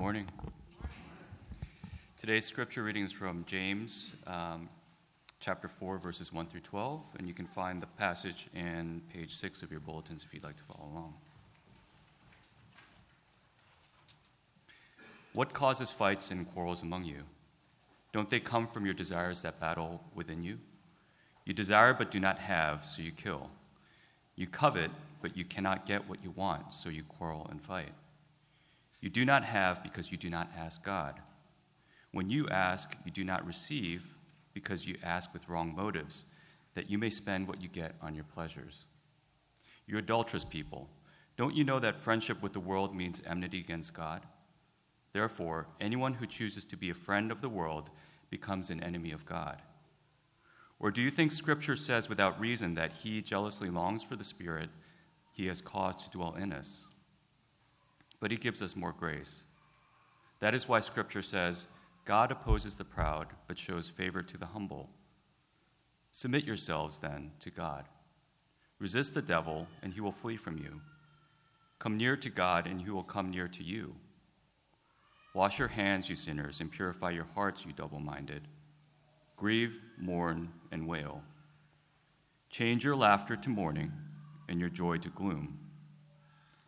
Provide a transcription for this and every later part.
morning. Today's scripture reading is from James um, chapter 4, verses 1 through 12, and you can find the passage in page 6 of your bulletins if you'd like to follow along. What causes fights and quarrels among you? Don't they come from your desires that battle within you? You desire but do not have, so you kill. You covet, but you cannot get what you want, so you quarrel and fight. You do not have because you do not ask God. When you ask, you do not receive because you ask with wrong motives, that you may spend what you get on your pleasures. You adulterous people, don't you know that friendship with the world means enmity against God? Therefore, anyone who chooses to be a friend of the world becomes an enemy of God. Or do you think Scripture says without reason that he jealously longs for the Spirit he has caused to dwell in us? But he gives us more grace. That is why Scripture says, God opposes the proud, but shows favor to the humble. Submit yourselves, then, to God. Resist the devil, and he will flee from you. Come near to God, and he will come near to you. Wash your hands, you sinners, and purify your hearts, you double minded. Grieve, mourn, and wail. Change your laughter to mourning, and your joy to gloom.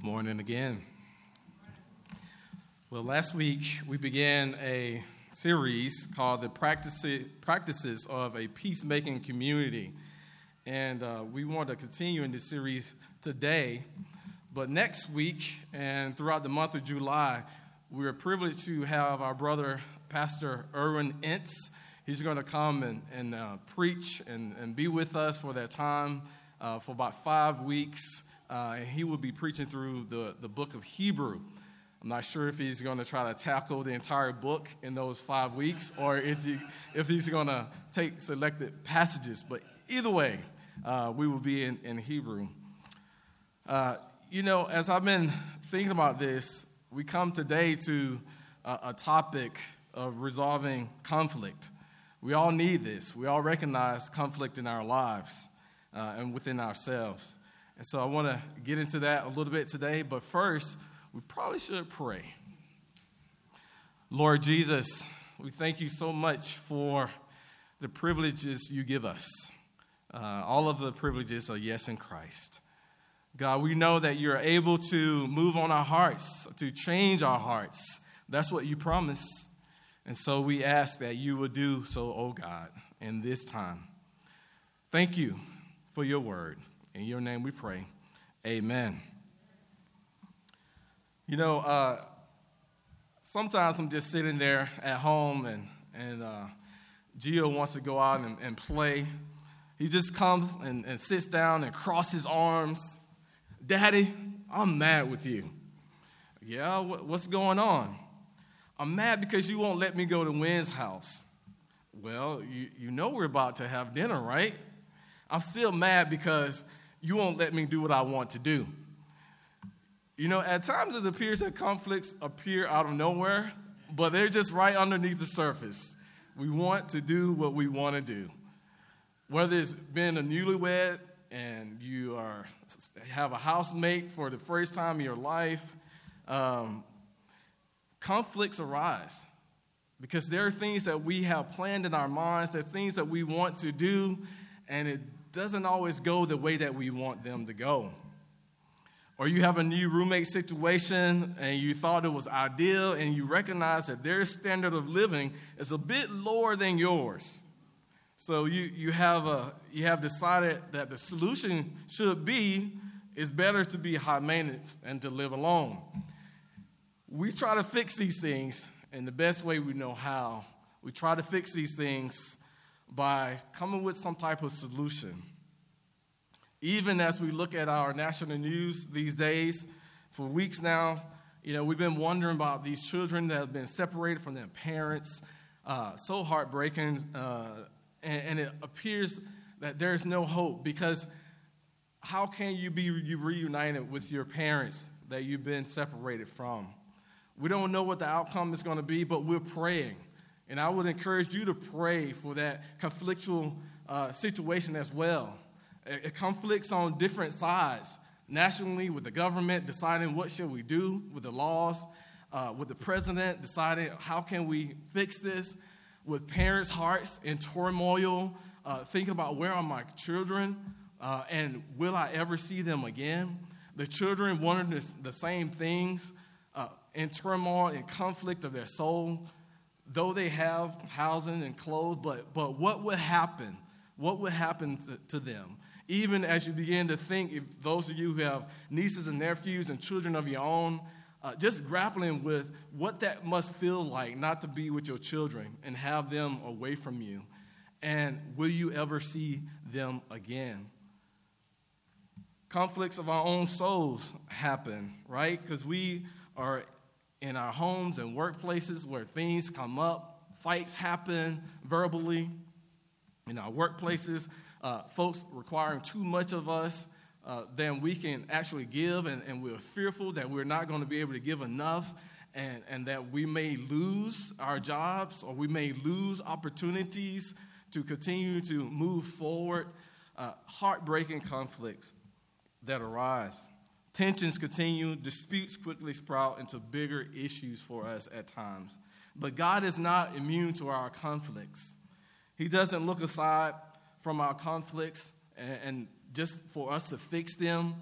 Good morning again. Well, last week we began a series called The Practices of a Peacemaking Community. And uh, we want to continue in this series today. But next week and throughout the month of July, we are privileged to have our brother, Pastor Erwin Entz. He's going to come and, and uh, preach and, and be with us for that time uh, for about five weeks. Uh, and he will be preaching through the, the book of Hebrew. I'm not sure if he's going to try to tackle the entire book in those five weeks or is he, if he's going to take selected passages. But either way, uh, we will be in, in Hebrew. Uh, you know, as I've been thinking about this, we come today to a, a topic of resolving conflict. We all need this. We all recognize conflict in our lives uh, and within ourselves. And so I want to get into that a little bit today, but first, we probably should pray. Lord Jesus, we thank you so much for the privileges you give us. Uh, all of the privileges are yes in Christ. God, we know that you're able to move on our hearts, to change our hearts. That's what you promise. And so we ask that you would do so, oh God, in this time. Thank you for your word. In your name we pray. Amen. You know, uh, sometimes I'm just sitting there at home and, and uh, Gio wants to go out and, and play. He just comes and, and sits down and crosses arms. Daddy, I'm mad with you. Yeah, what's going on? I'm mad because you won't let me go to Wynn's house. Well, you, you know we're about to have dinner, right? I'm still mad because you won't let me do what I want to do. You know, at times it appears that conflicts appear out of nowhere, but they're just right underneath the surface. We want to do what we want to do. Whether it's been a newlywed and you are have a housemate for the first time in your life, um, conflicts arise because there are things that we have planned in our minds. There are things that we want to do, and it doesn't always go the way that we want them to go. Or you have a new roommate situation and you thought it was ideal and you recognize that their standard of living is a bit lower than yours. So you, you, have, a, you have decided that the solution should be it's better to be high maintenance and to live alone. We try to fix these things in the best way we know how, We try to fix these things by coming with some type of solution. Even as we look at our national news these days, for weeks now, you know, we've been wondering about these children that have been separated from their parents. Uh, so heartbreaking, uh, and, and, it appears that there's no hope because how can you be reunited with your parents that you've been separated from? We don't know what the outcome is going to be, but we're praying. And I would encourage you to pray for that conflictual uh, situation as well. It, conflicts on different sides nationally with the government deciding what should we do with the laws, uh, with the president deciding how can we fix this, with parents' hearts in turmoil, uh, thinking about where are my children uh, and will I ever see them again? The children wondering the same things uh, in turmoil and conflict of their soul, though they have housing and clothes, but, but what would happen? What would happen to, to them? Even as you begin to think, if those of you who have nieces and nephews and children of your own, uh, just grappling with what that must feel like not to be with your children and have them away from you. And will you ever see them again? Conflicts of our own souls happen, right? Because we are in our homes and workplaces where things come up, fights happen verbally. In our workplaces, uh, folks requiring too much of us uh, than we can actually give, and, and we're fearful that we're not going to be able to give enough. And, and that we may lose our jobs or we may lose opportunities to continue to move forward. Uh, heartbreaking conflicts that arise. Tensions continue, disputes quickly sprout into bigger issues for us at times. But God is not immune to our conflicts. He doesn't look aside from our conflicts and, and just for us to fix them,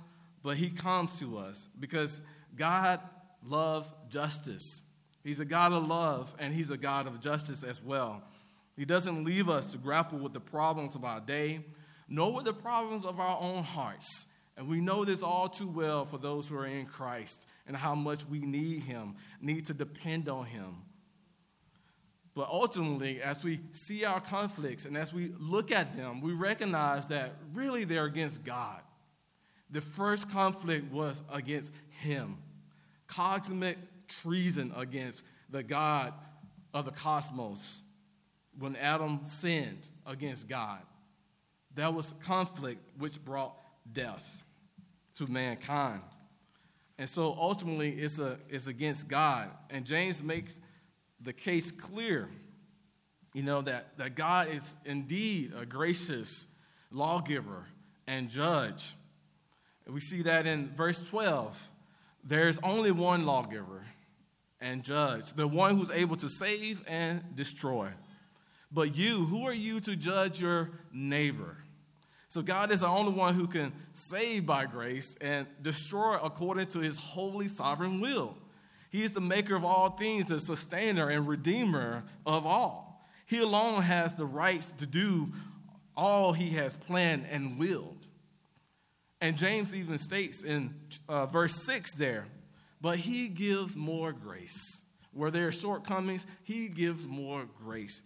but He comes to us because God loves justice. He's a God of love and He's a God of justice as well. He doesn't leave us to grapple with the problems of our day, nor with the problems of our own hearts. And we know this all too well for those who are in Christ and how much we need Him, need to depend on Him. But ultimately, as we see our conflicts and as we look at them, we recognize that really they're against God. The first conflict was against Him, cosmic treason against the God of the cosmos when Adam sinned against God. That was conflict which brought death to mankind. And so ultimately, it's, a, it's against God. And James makes the case clear, you know, that, that God is indeed a gracious lawgiver and judge. We see that in verse 12. There's only one lawgiver and judge, the one who's able to save and destroy. But you, who are you to judge your neighbor? So God is the only one who can save by grace and destroy according to his holy sovereign will. He is the maker of all things, the sustainer and redeemer of all. He alone has the rights to do all he has planned and willed. And James even states in uh, verse 6 there, but he gives more grace. Where there are shortcomings, he gives more grace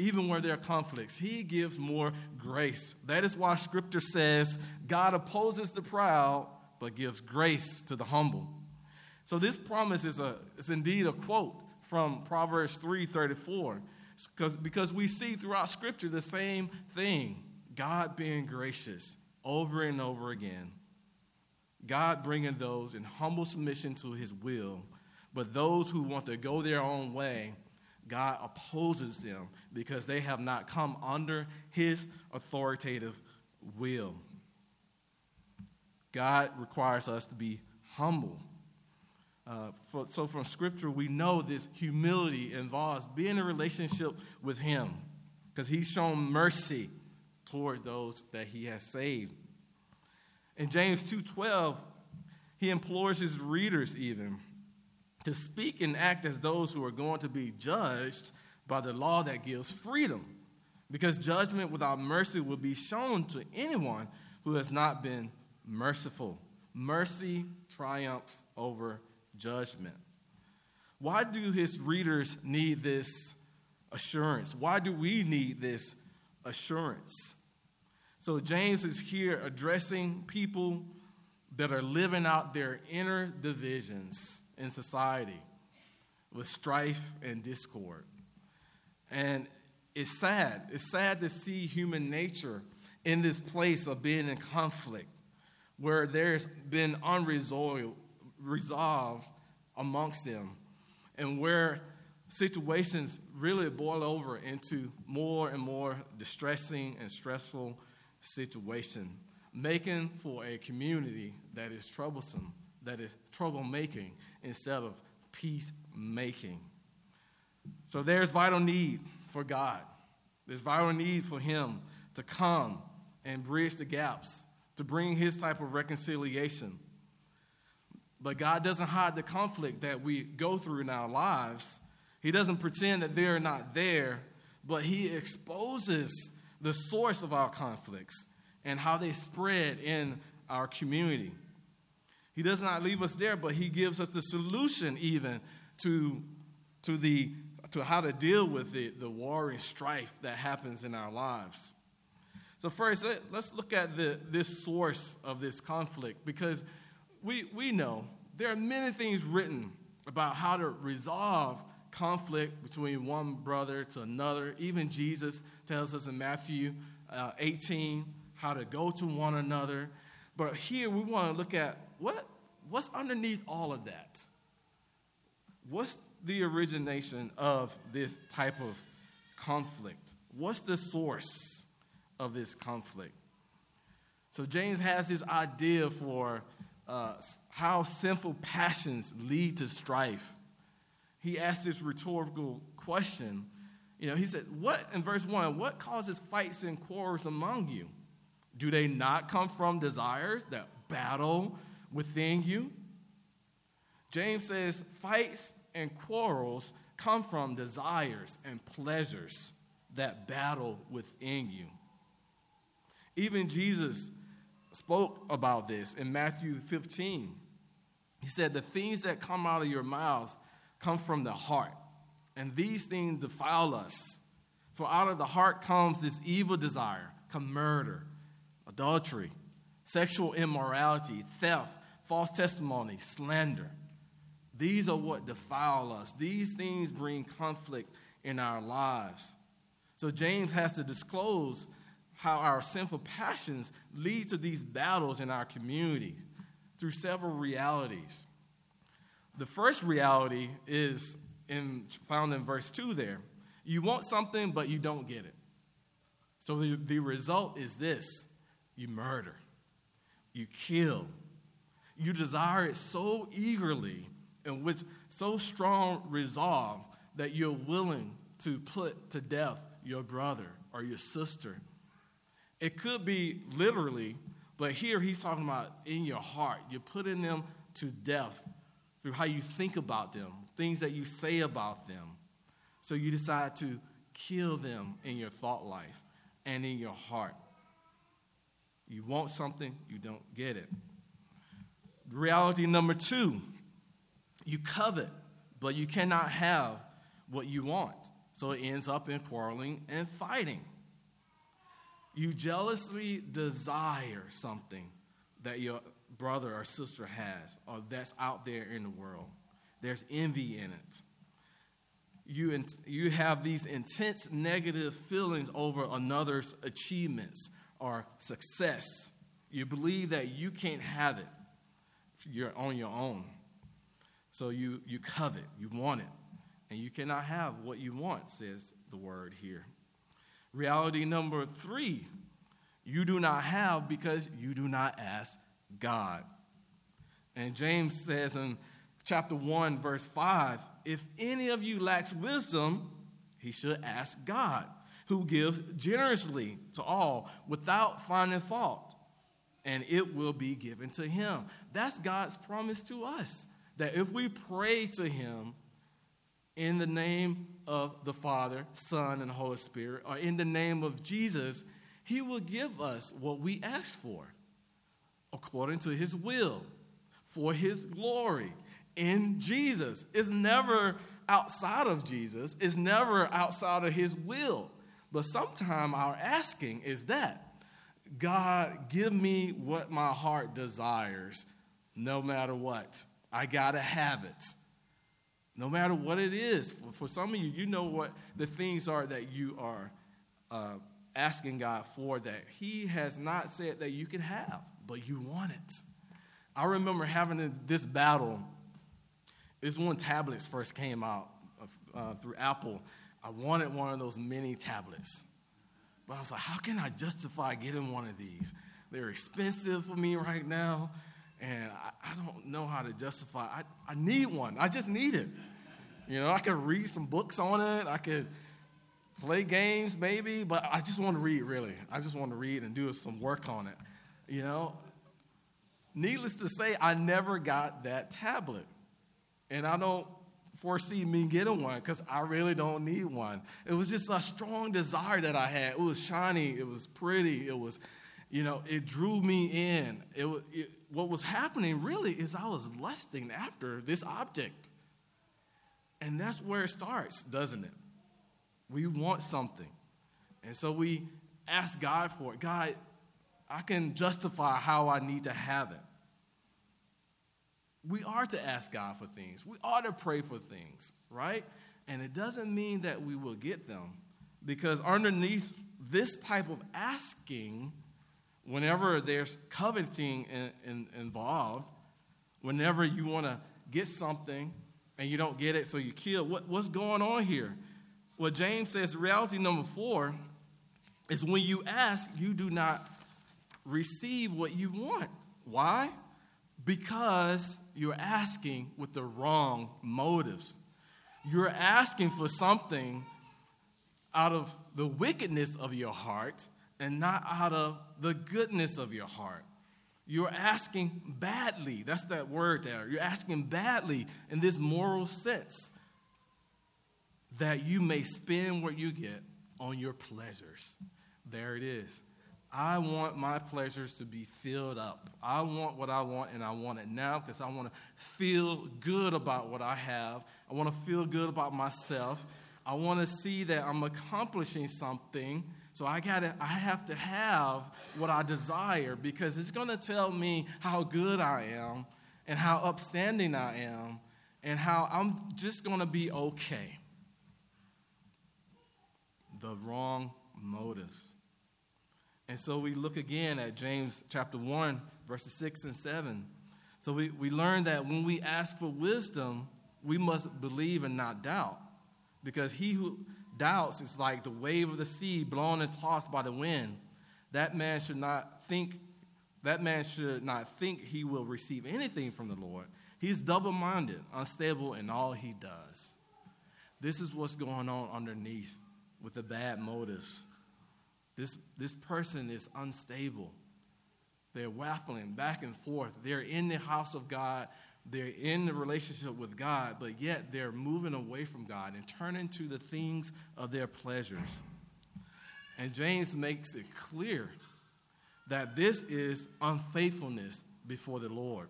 even where there are conflicts. He gives more grace. That is why scripture says God opposes the proud, but gives grace to the humble. So this promise is, a, is indeed a quote from Proverbs 3:34. Because, because we see throughout scripture the same thing God being gracious over and over again. God bringing those in humble submission to his will, but those who want to go their own way, God opposes them because they have not come under his authoritative will. God requires us to be humble. Uh, for, so, from Scripture, we know this humility involves being in a relationship with Him because He's shown mercy towards those that He has saved. In James 2:12, He implores His readers even to speak and act as those who are going to be judged by the law that gives freedom. Because judgment without mercy will be shown to anyone who has not been merciful. Mercy triumphs over judgment. Why do his readers need this assurance. Why do we need this assurance? So, James is here addressing people that are living out their inner divisions in society with strife and discord. And it's sad. It's sad to see human nature in this place of being in conflict where there's been unresolved resolved amongst them and where situations really boil over into more and more distressing and stressful situation making for a community that is troublesome that is troublemaking instead of peacemaking so there's vital need for god there's vital need for him to come and bridge the gaps to bring his type of reconciliation but God doesn't hide the conflict that we go through in our lives. He doesn't pretend that they're not there, but He exposes the source of our conflicts and how they spread in our community. He does not leave us there, but He gives us the solution even to, to, the, to how to deal with the, the war and strife that happens in our lives. So, first, let, us look at the, this source of this conflict because we, we know there are many things written about how to resolve conflict between one brother to another. Even Jesus tells us in Matthew uh, 18 how to go to one another. But here we want to look at what, what's underneath all of that. What's the origination of this type of conflict? What's the source of this conflict? So James has this idea for uh, how sinful passions lead to strife. He asked this rhetorical question. You know, he said, What, in verse 1, what causes fights and quarrels among you? Do they not come from desires that battle within you? James says, Fights and quarrels come from desires and pleasures that battle within you. Even Jesus spoke about this in Matthew 15. He said, The things that come out of your mouths come from the heart, and these things defile us. For out of the heart comes this evil desire, come murder, adultery, sexual immorality, theft, false testimony, slander. These are what defile us. These things bring conflict in our lives. So James has to disclose how our sinful passions lead to these battles in our community through several realities. The first reality is in, found in verse 2 there. You want something, but you don't get it. So the, the result is this you murder, you kill, you desire it so eagerly and with so strong resolve that you're willing to put to death your brother or your sister it could be literally, but here he's talking about in your heart. You're putting them to death through how you think about them, things that you say about them. So you decide to kill them in your thought life and in your heart. You want something, you don't get it. Reality number two you covet, but you cannot have what you want. So it ends up in quarreling and fighting. You jealously desire something that your brother or sister has or that's out there in the world. There's envy in it. You, you have these intense negative feelings over another's achievements or success. You believe that you can't have it. You're on your own. So you, you covet, you want it, and you cannot have what you want, says the word here. Reality number three you do not have because you do not ask God. And James says in chapter 1, verse 5 if any of you lacks wisdom, he should ask God, who gives generously to all without finding fault, and it will be given to him. That's God's promise to us that if we pray to him, in the name of the Father, Son, and Holy Spirit, or in the name of Jesus, He will give us what we ask for according to His will, for His glory in Jesus. It's never outside of Jesus, it's never outside of his will. But sometimes our asking is that God, give me what my heart desires, no matter what. I got to have it. No matter what it is. For, some of you, you know what the things are that you are uh, asking God for that He has not said that you can have, but you want it. I remember having this battle. It's when tablets first came out uh, through Apple. I wanted one of those mini tablets. But I was like, how can I justify getting one of these? They're expensive for me right now, and I, I don't know how to justify. I, I need one. I just need it. You know, I could read some books on it. I could play games maybe, but I just want to read really. I just want to read and do some work on it. You know, needless to say, I never got that tablet. And I don't foresee me getting one because I really don't need one. It was just a strong desire that I had. It was shiny, it was pretty, it was, you know, it drew me in. It, it, what was happening really is I was lusting after this object. And that's where it starts, doesn't it? We want something. And so we ask God for it. God, I can justify how I need to have it. We are to ask God for things. We are to pray for things, right? And it doesn't mean that we will get them because underneath this type of asking, whenever there's coveting in, in, involved, whenever you want to get something and you don't get it, so you kill, what, what's going on here? Well, James says reality number four is when you ask, you do not receive what you want. Why? because you're asking with the wrong motives. You're asking for something out of the wickedness of your heart and not out of the goodness of your heart. You're asking badly. That's that word there. You're asking badly in this moral sense that you may spend what you get on your pleasures. There it is. I want my pleasures to be filled up. I want what I want, and I want it now because I want to feel good about what I have. I want to feel good about myself. I want to see that I'm accomplishing something. So I got to I have to have what I desire because it's going to tell me how good I am and how upstanding I am and how I'm just going to be okay. The wrong motives. And so we look again at James chapter 1, verses 6 and 7. So we, we learn that when we ask for wisdom, we must believe and not doubt. Because he who doubts is like the wave of the sea blown and tossed by the wind. That man should not think that man should not think he will receive anything from the Lord. He's double-minded, unstable in all he does. This is what's going on underneath with the bad motives this, this person is unstable. They're waffling back and forth. They're in the house of God. They're in the relationship with God, but yet they're moving away from God and turning to the things of their pleasures. And James makes it clear that this is unfaithfulness before the Lord.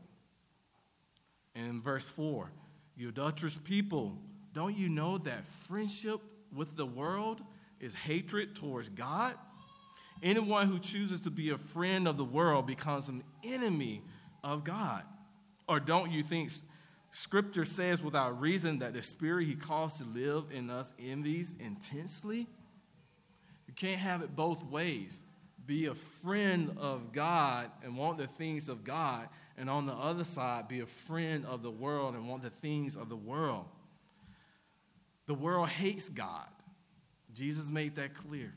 in verse 4, you adulterous people, don't you know that friendship with the world is hatred towards God? Anyone who chooses to be a friend of the world becomes an enemy of God. Or don't you think Scripture says without reason that the Spirit He calls to live in us envies intensely? You can't have it both ways. Be a friend of God and want the things of God, and on the other side, be a friend of the world and want the things of the world. The world hates God. Jesus made that clear.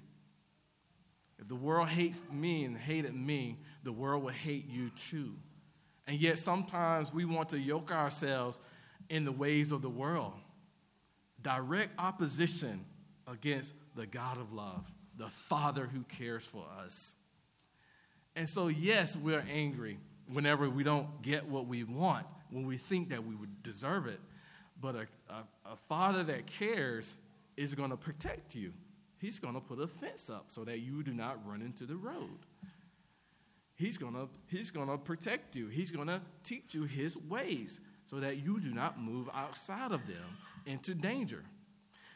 If the world hates me and hated me, the world will hate you too. And yet sometimes we want to yoke ourselves in the ways of the world. Direct opposition against the God of love, the Father who cares for us. And so, yes, we're angry whenever we don't get what we want, when we think that we would deserve it. But a, a, a Father that cares is going to protect you. He's going to put a fence up so that you do not run into the road. He's going to he's going to protect you. He's going to teach you his ways. so that you do not move outside of them into danger.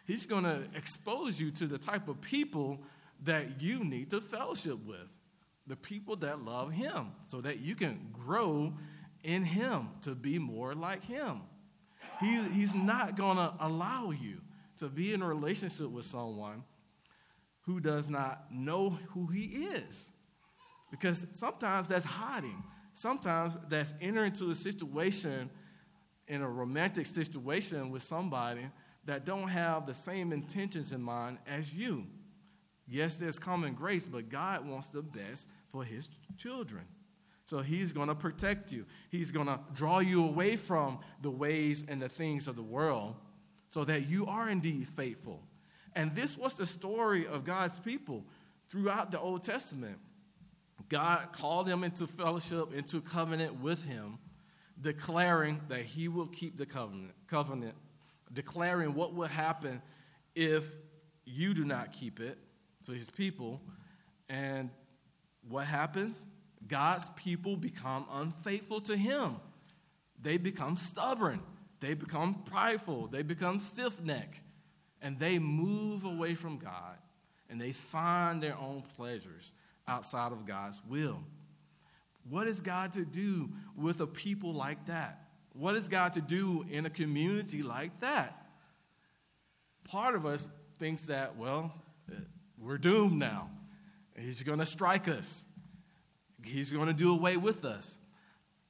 He's going to expose you to the type of people that you need to fellowship with, the people that love Him, so that you can grow in Him to be more like Him. He, he's not going to allow you to be in a relationship with someone who does not know who He is. Because sometimes that's hiding. Sometimes that's entering into a situation, in a romantic situation with somebody that don't have the same intentions in mind as you. Yes, there's common grace, but God wants the best for his children. So he's going to protect you. He's going to draw you away from the ways and the things of the world so that you are indeed faithful. And this was the story of God's people throughout the Old Testament. God called them into fellowship, into covenant with him, declaring that he will keep the covenant, covenant, declaring what will happen if you do not keep it, to his people. And what happens? God's people become unfaithful to him. They become stubborn. They become prideful. They become stiff necked. And they move away from God and they find their own pleasures outside of God's will. What is God to do with a people like that? What is God to do in a community like that? Part of us thinks that, well, eh, we're doomed now. He's going to strike us. He's going to do away with us.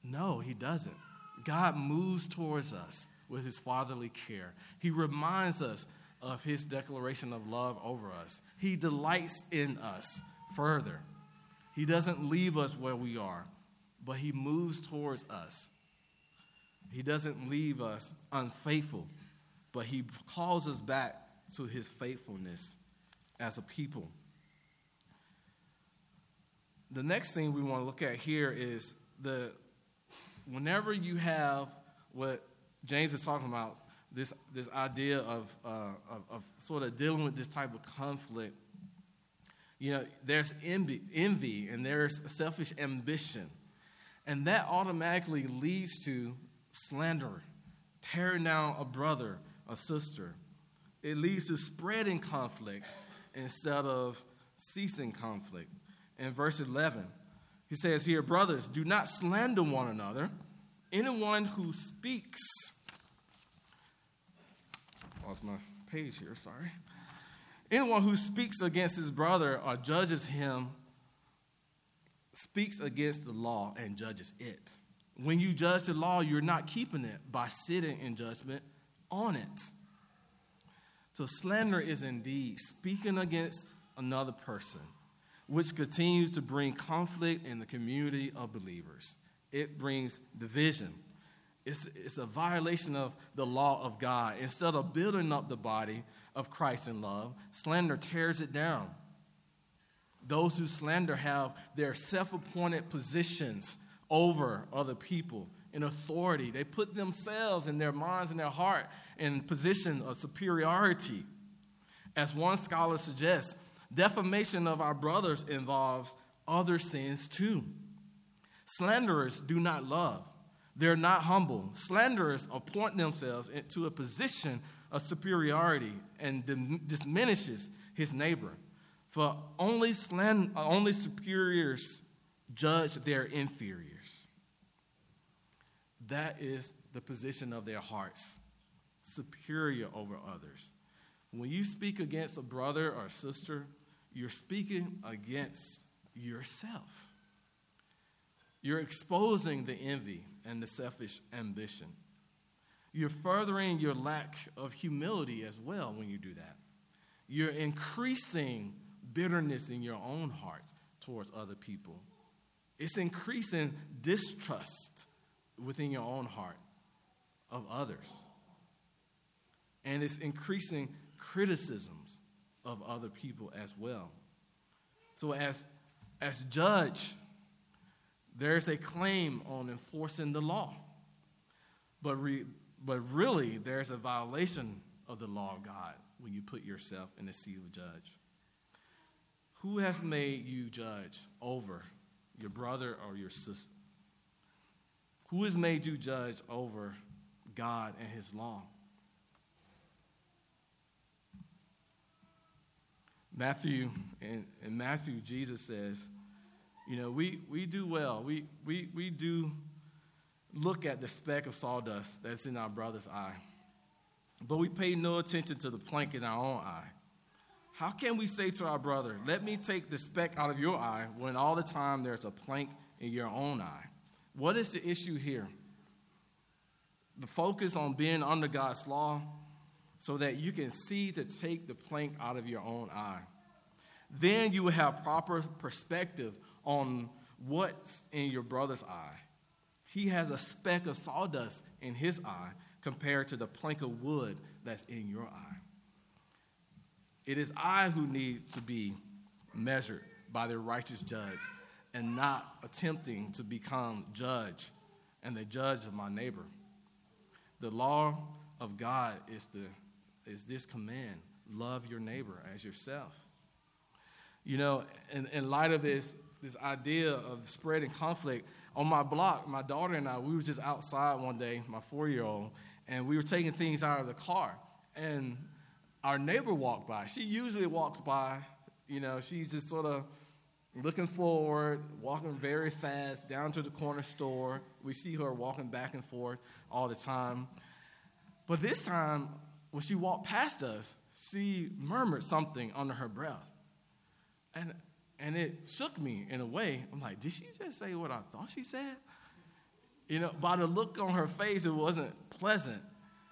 No, he doesn't. God moves towards us with his fatherly care. He reminds us of his declaration of love over us. He delights in us further. He doesn't leave us where we are, but He moves towards us. He doesn't leave us unfaithful, but He calls us back to His faithfulness as a people. The next thing we want to look at here is the whenever you have what James is talking about, this, this idea of, uh, of, of sort of dealing with this type of conflict you know, there's envy, envy and there's selfish ambition. And that automatically leads to slander, tearing down a brother, a sister. It leads to spreading conflict instead of ceasing conflict. In verse 11, he says here, Brothers, do not slander one another. Anyone who speaks, lost my page here, sorry. Anyone who speaks against his brother or judges him speaks against the law and judges it. When you judge the law, you're not keeping it by sitting in judgment on it. So, slander is indeed speaking against another person, which continues to bring conflict in the community of believers. It brings division. It's, it's a violation of the law of God. Instead of building up the body, of Christ in love, slander tears it down. Those who slander have their self appointed positions over other people in authority. They put themselves in their minds and their heart in position of superiority. As one scholar suggests, defamation of our brothers involves other sins too. Slanderers do not love. They're not humble. Slanderers appoint themselves into a position of superiority and diminishes his neighbor. For only, sland, only superiors judge their inferiors. That is the position of their hearts, superior over others. When you speak against a brother or sister, you're speaking against yourself. You're exposing the envy and the selfish ambition. You're furthering your lack of humility as well when you do that. You're increasing bitterness in your own heart towards other people. It's increasing distrust within your own heart of others. And it's increasing criticisms of other people as well. So, as, as judge, there's a claim on enforcing the law. But re, but really, there's a violation of the law of God when you put yourself in the seat of judge. Who has made you judge over your brother or your sister? Who has made you judge over God and his law. Matthew, in, in Matthew, Jesus says, you know, we, we do well. We, we, we do look at the speck of sawdust that's in our brother's eye, but we pay no attention to the plank in our own eye. How can we say to our brother, Let me take the speck out of your eye, when all the time there's a plank in your own eye? What is the issue here? The focus on being under God's law so that you can see to take the plank out of your own eye. Then you will have proper perspective on what's in your brother's eye. He has a speck of sawdust in his eye compared to the plank of wood that's in your eye. It is I who need to be measured by the righteous judge and not attempting to become judge and the judge of my neighbor. The law of God is, the, is this command love your neighbor as yourself. You know, in, in light of this, this idea of spreading conflict, on my block, my daughter and I, we were just outside one day, my four year old, and we were taking things out of the car. And our neighbor walked by. She usually walks by, you know, she's just sort of looking forward, walking very fast down to the corner store. We see her walking back and forth all the time. But this time, when she walked past us, she murmured something under her breath. And, and it shook me in a way. I'm like, did she just say what I thought she said? You know, by the look on her face, it wasn't pleasant.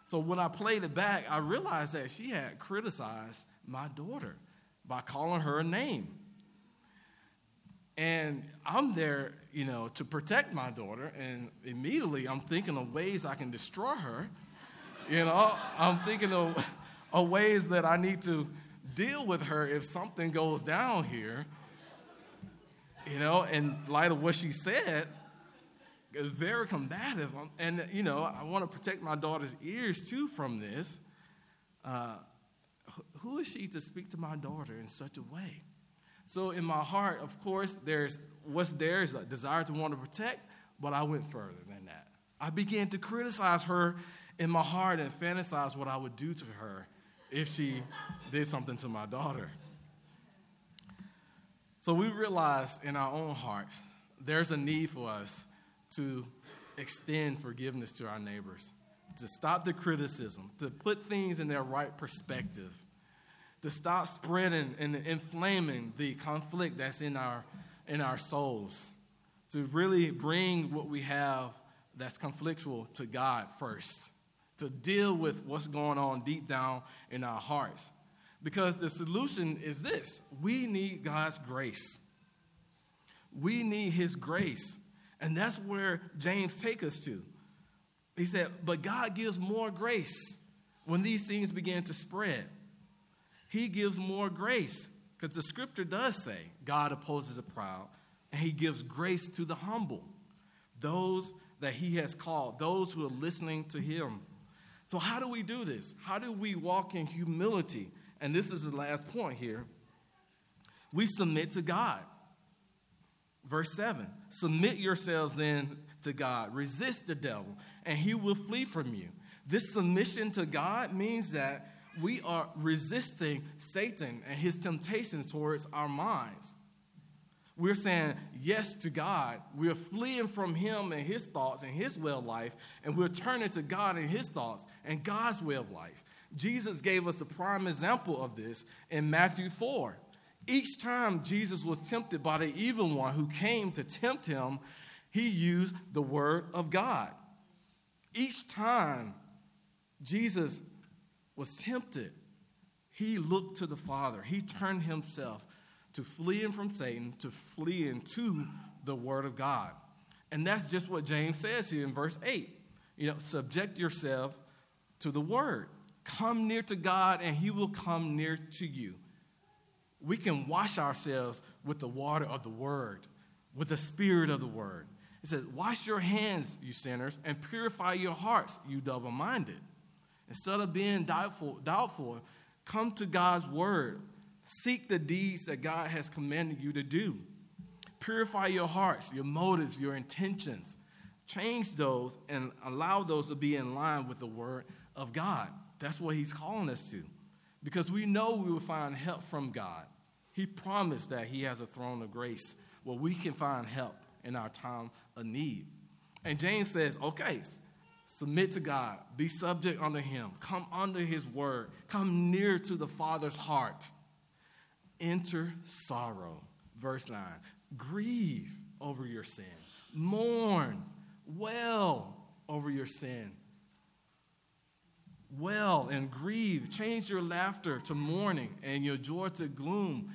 So when I played it back, I realized that she had criticized my daughter by calling her a name. And I'm there, you know, to protect my daughter, and immediately I'm thinking of ways I can destroy her. You know, I'm thinking of, of ways that I need to deal with her if something goes down here. You know, in light of what she said, is very combative. And, you know, I want to protect my daughter's ears too from this. Uh, who is she to speak to my daughter in such a way? So, in my heart, of course, there's what's there is a desire to want to protect, but I went further than that. I began to criticize her in my heart and fantasize what I would do to her if she did something to my daughter. So, we realize in our own hearts there's a need for us to extend forgiveness to our neighbors, to stop the criticism, to put things in their right perspective, to stop spreading and inflaming the conflict that's in our, in our souls, to really bring what we have that's conflictual to God first, to deal with what's going on deep down in our hearts. Because the solution is this we need God's grace. We need His grace. And that's where James take us to. He said, but God gives more grace when these things begin to spread. He gives more grace because the scripture does say God opposes the proud and he gives grace to the humble, those that he has called, those who are listening to him. So, how do we do this? How do we walk in humility? And this is the last point here. We submit to God. Verse 7 Submit yourselves then to God, resist the devil, and he will flee from you. This submission to God means that we are resisting Satan and his temptations towards our minds. We're saying yes to God. We're fleeing from him and his thoughts and his way of life, and we're turning to God and his thoughts and God's way of life. Jesus gave us a prime example of this in Matthew 4. Each time Jesus was tempted by the evil one who came to tempt him, he used the word of God. Each time Jesus was tempted, he looked to the Father. He turned himself to fleeing from Satan, to fleeing to the word of God. And that's just what James says here in verse 8. You know, subject yourself to the word. Come near to God, and he will come near to you we can wash ourselves with the water of the word, with the spirit of the word. It says, Wash your hands, you sinners, and purify your hearts, you double minded. Instead of being doubtful, doubtful, come to God's word. Seek the deeds that God has commanded you to do. Purify your hearts, your motives, your intentions. change those and allow those to be in line with the word of God. That's what he's calling us to. Because we know we will find help from God. He promised that he has a throne of grace where we can find help in our time of need. And James says, okay, submit to God, be subject unto him, come under his word, come near to the Father's heart. Enter sorrow. Verse 9 grieve over your sin, mourn, well over your sin. Well and grieve. Change your laughter to mourning and your joy to gloom.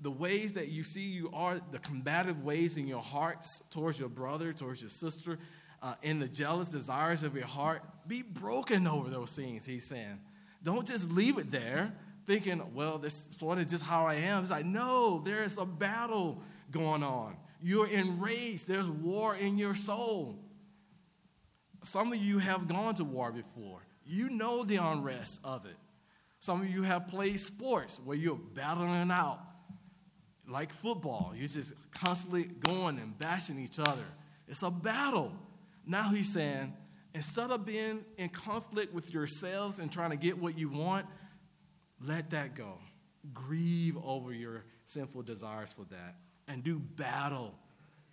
The ways that you see you are, the combative ways in your hearts towards your brother, towards your sister, uh, in the jealous desires of your heart, be broken over those things, he's saying. Don't just leave it there thinking, well, this sort of just how I am. It's like, no, there is a battle going on. You're enraged. There's war in your soul. Some of you have gone to war before. You know the unrest of it. Some of you have played sports where you're battling out like football. You're just constantly going and bashing each other. It's a battle. Now he's saying, instead of being in conflict with yourselves and trying to get what you want, let that go. Grieve over your sinful desires for that and do battle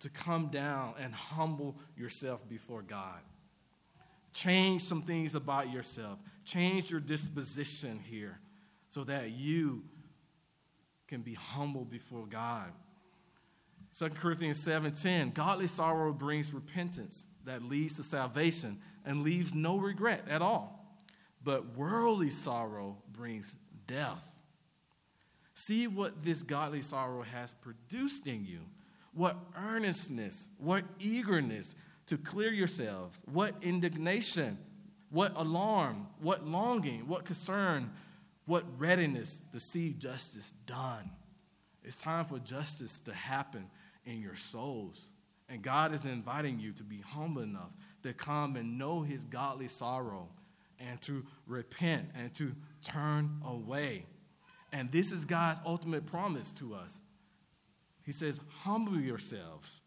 to come down and humble yourself before God. Change some things about yourself. Change your disposition here so that you can be humble before God. 2 Corinthians 7:10 Godly sorrow brings repentance that leads to salvation and leaves no regret at all. But worldly sorrow brings death. See what this godly sorrow has produced in you. What earnestness, what eagerness to clear yourselves, what indignation, what alarm, what longing, what concern, what readiness to see justice done. It's time for justice to happen in your souls. And God is inviting you to be humble enough to come and know his godly sorrow and to repent and to turn away. And this is God's ultimate promise to us. He says, Humble yourselves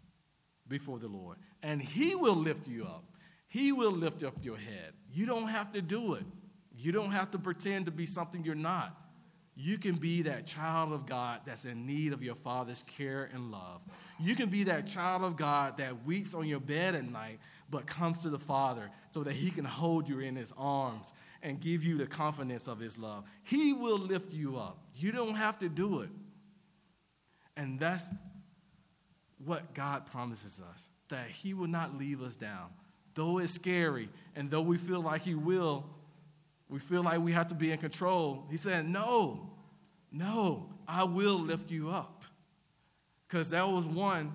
before the Lord, and He will lift you up. He will lift up your head. You don't have to do it. You don't have to pretend to be something you're not. You can be that child of God that's in need of your Father's care and love. You can be that child of God that weeps on your bed at night but comes to the Father so that He can hold you in His arms and give you the confidence of His love. He will lift you up. You don't have to do it. And that's what God promises us that He will not leave us down. Though it's scary and though we feel like He will, we feel like we have to be in control. He said, No, no, I will lift you up. Because there was one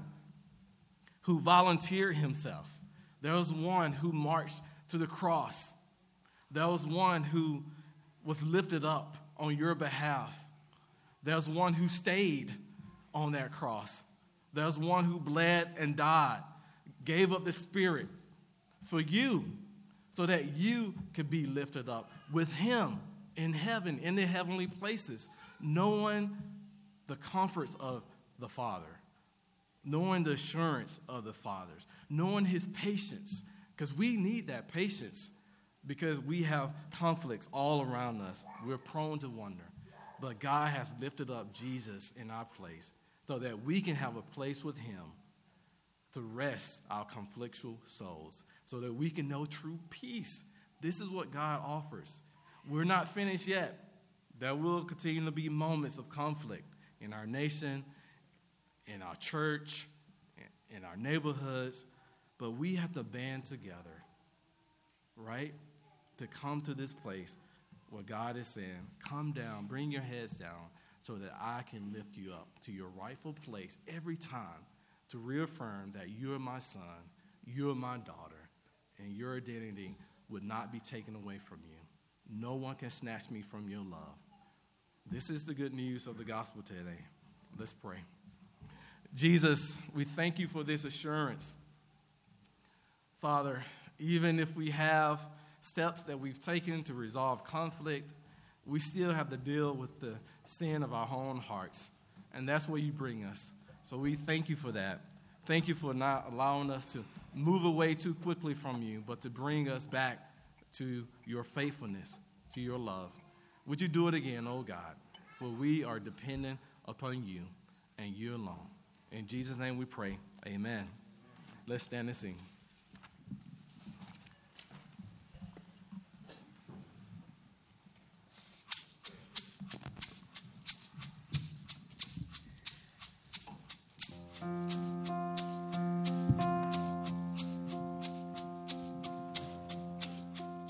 who volunteered himself, there was one who marched to the cross, there was one who was lifted up on your behalf, there was one who stayed on that cross, there was one who bled and died, gave up the spirit for you so that you could be lifted up with him in heaven, in the heavenly places, knowing the comforts of the Father, knowing the assurance of the fathers, knowing his patience, because we need that patience because we have conflicts all around us. We're prone to wonder. But God has lifted up Jesus in our place so that we can have a place with him to rest our conflictual souls, so that we can know true peace. This is what God offers. We're not finished yet. There will continue to be moments of conflict in our nation, in our church, in our neighborhoods, but we have to band together, right? To come to this place where God is saying, Come down, bring your heads down, so that I can lift you up to your rightful place every time to reaffirm that you're my son, you're my daughter, and your identity would not be taken away from you. No one can snatch me from your love. This is the good news of the gospel today. Let's pray. Jesus, we thank you for this assurance. Father, even if we have steps that we've taken to resolve conflict, we still have to deal with the sin of our own hearts. And that's where you bring us. So we thank you for that. Thank you for not allowing us to move away too quickly from you, but to bring us back to your faithfulness, to your love. Would you do it again, oh God? For we are dependent upon you and you alone. In Jesus' name we pray. Amen. Let's stand and sing.